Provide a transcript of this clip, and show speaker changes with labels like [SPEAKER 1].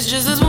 [SPEAKER 1] It's just a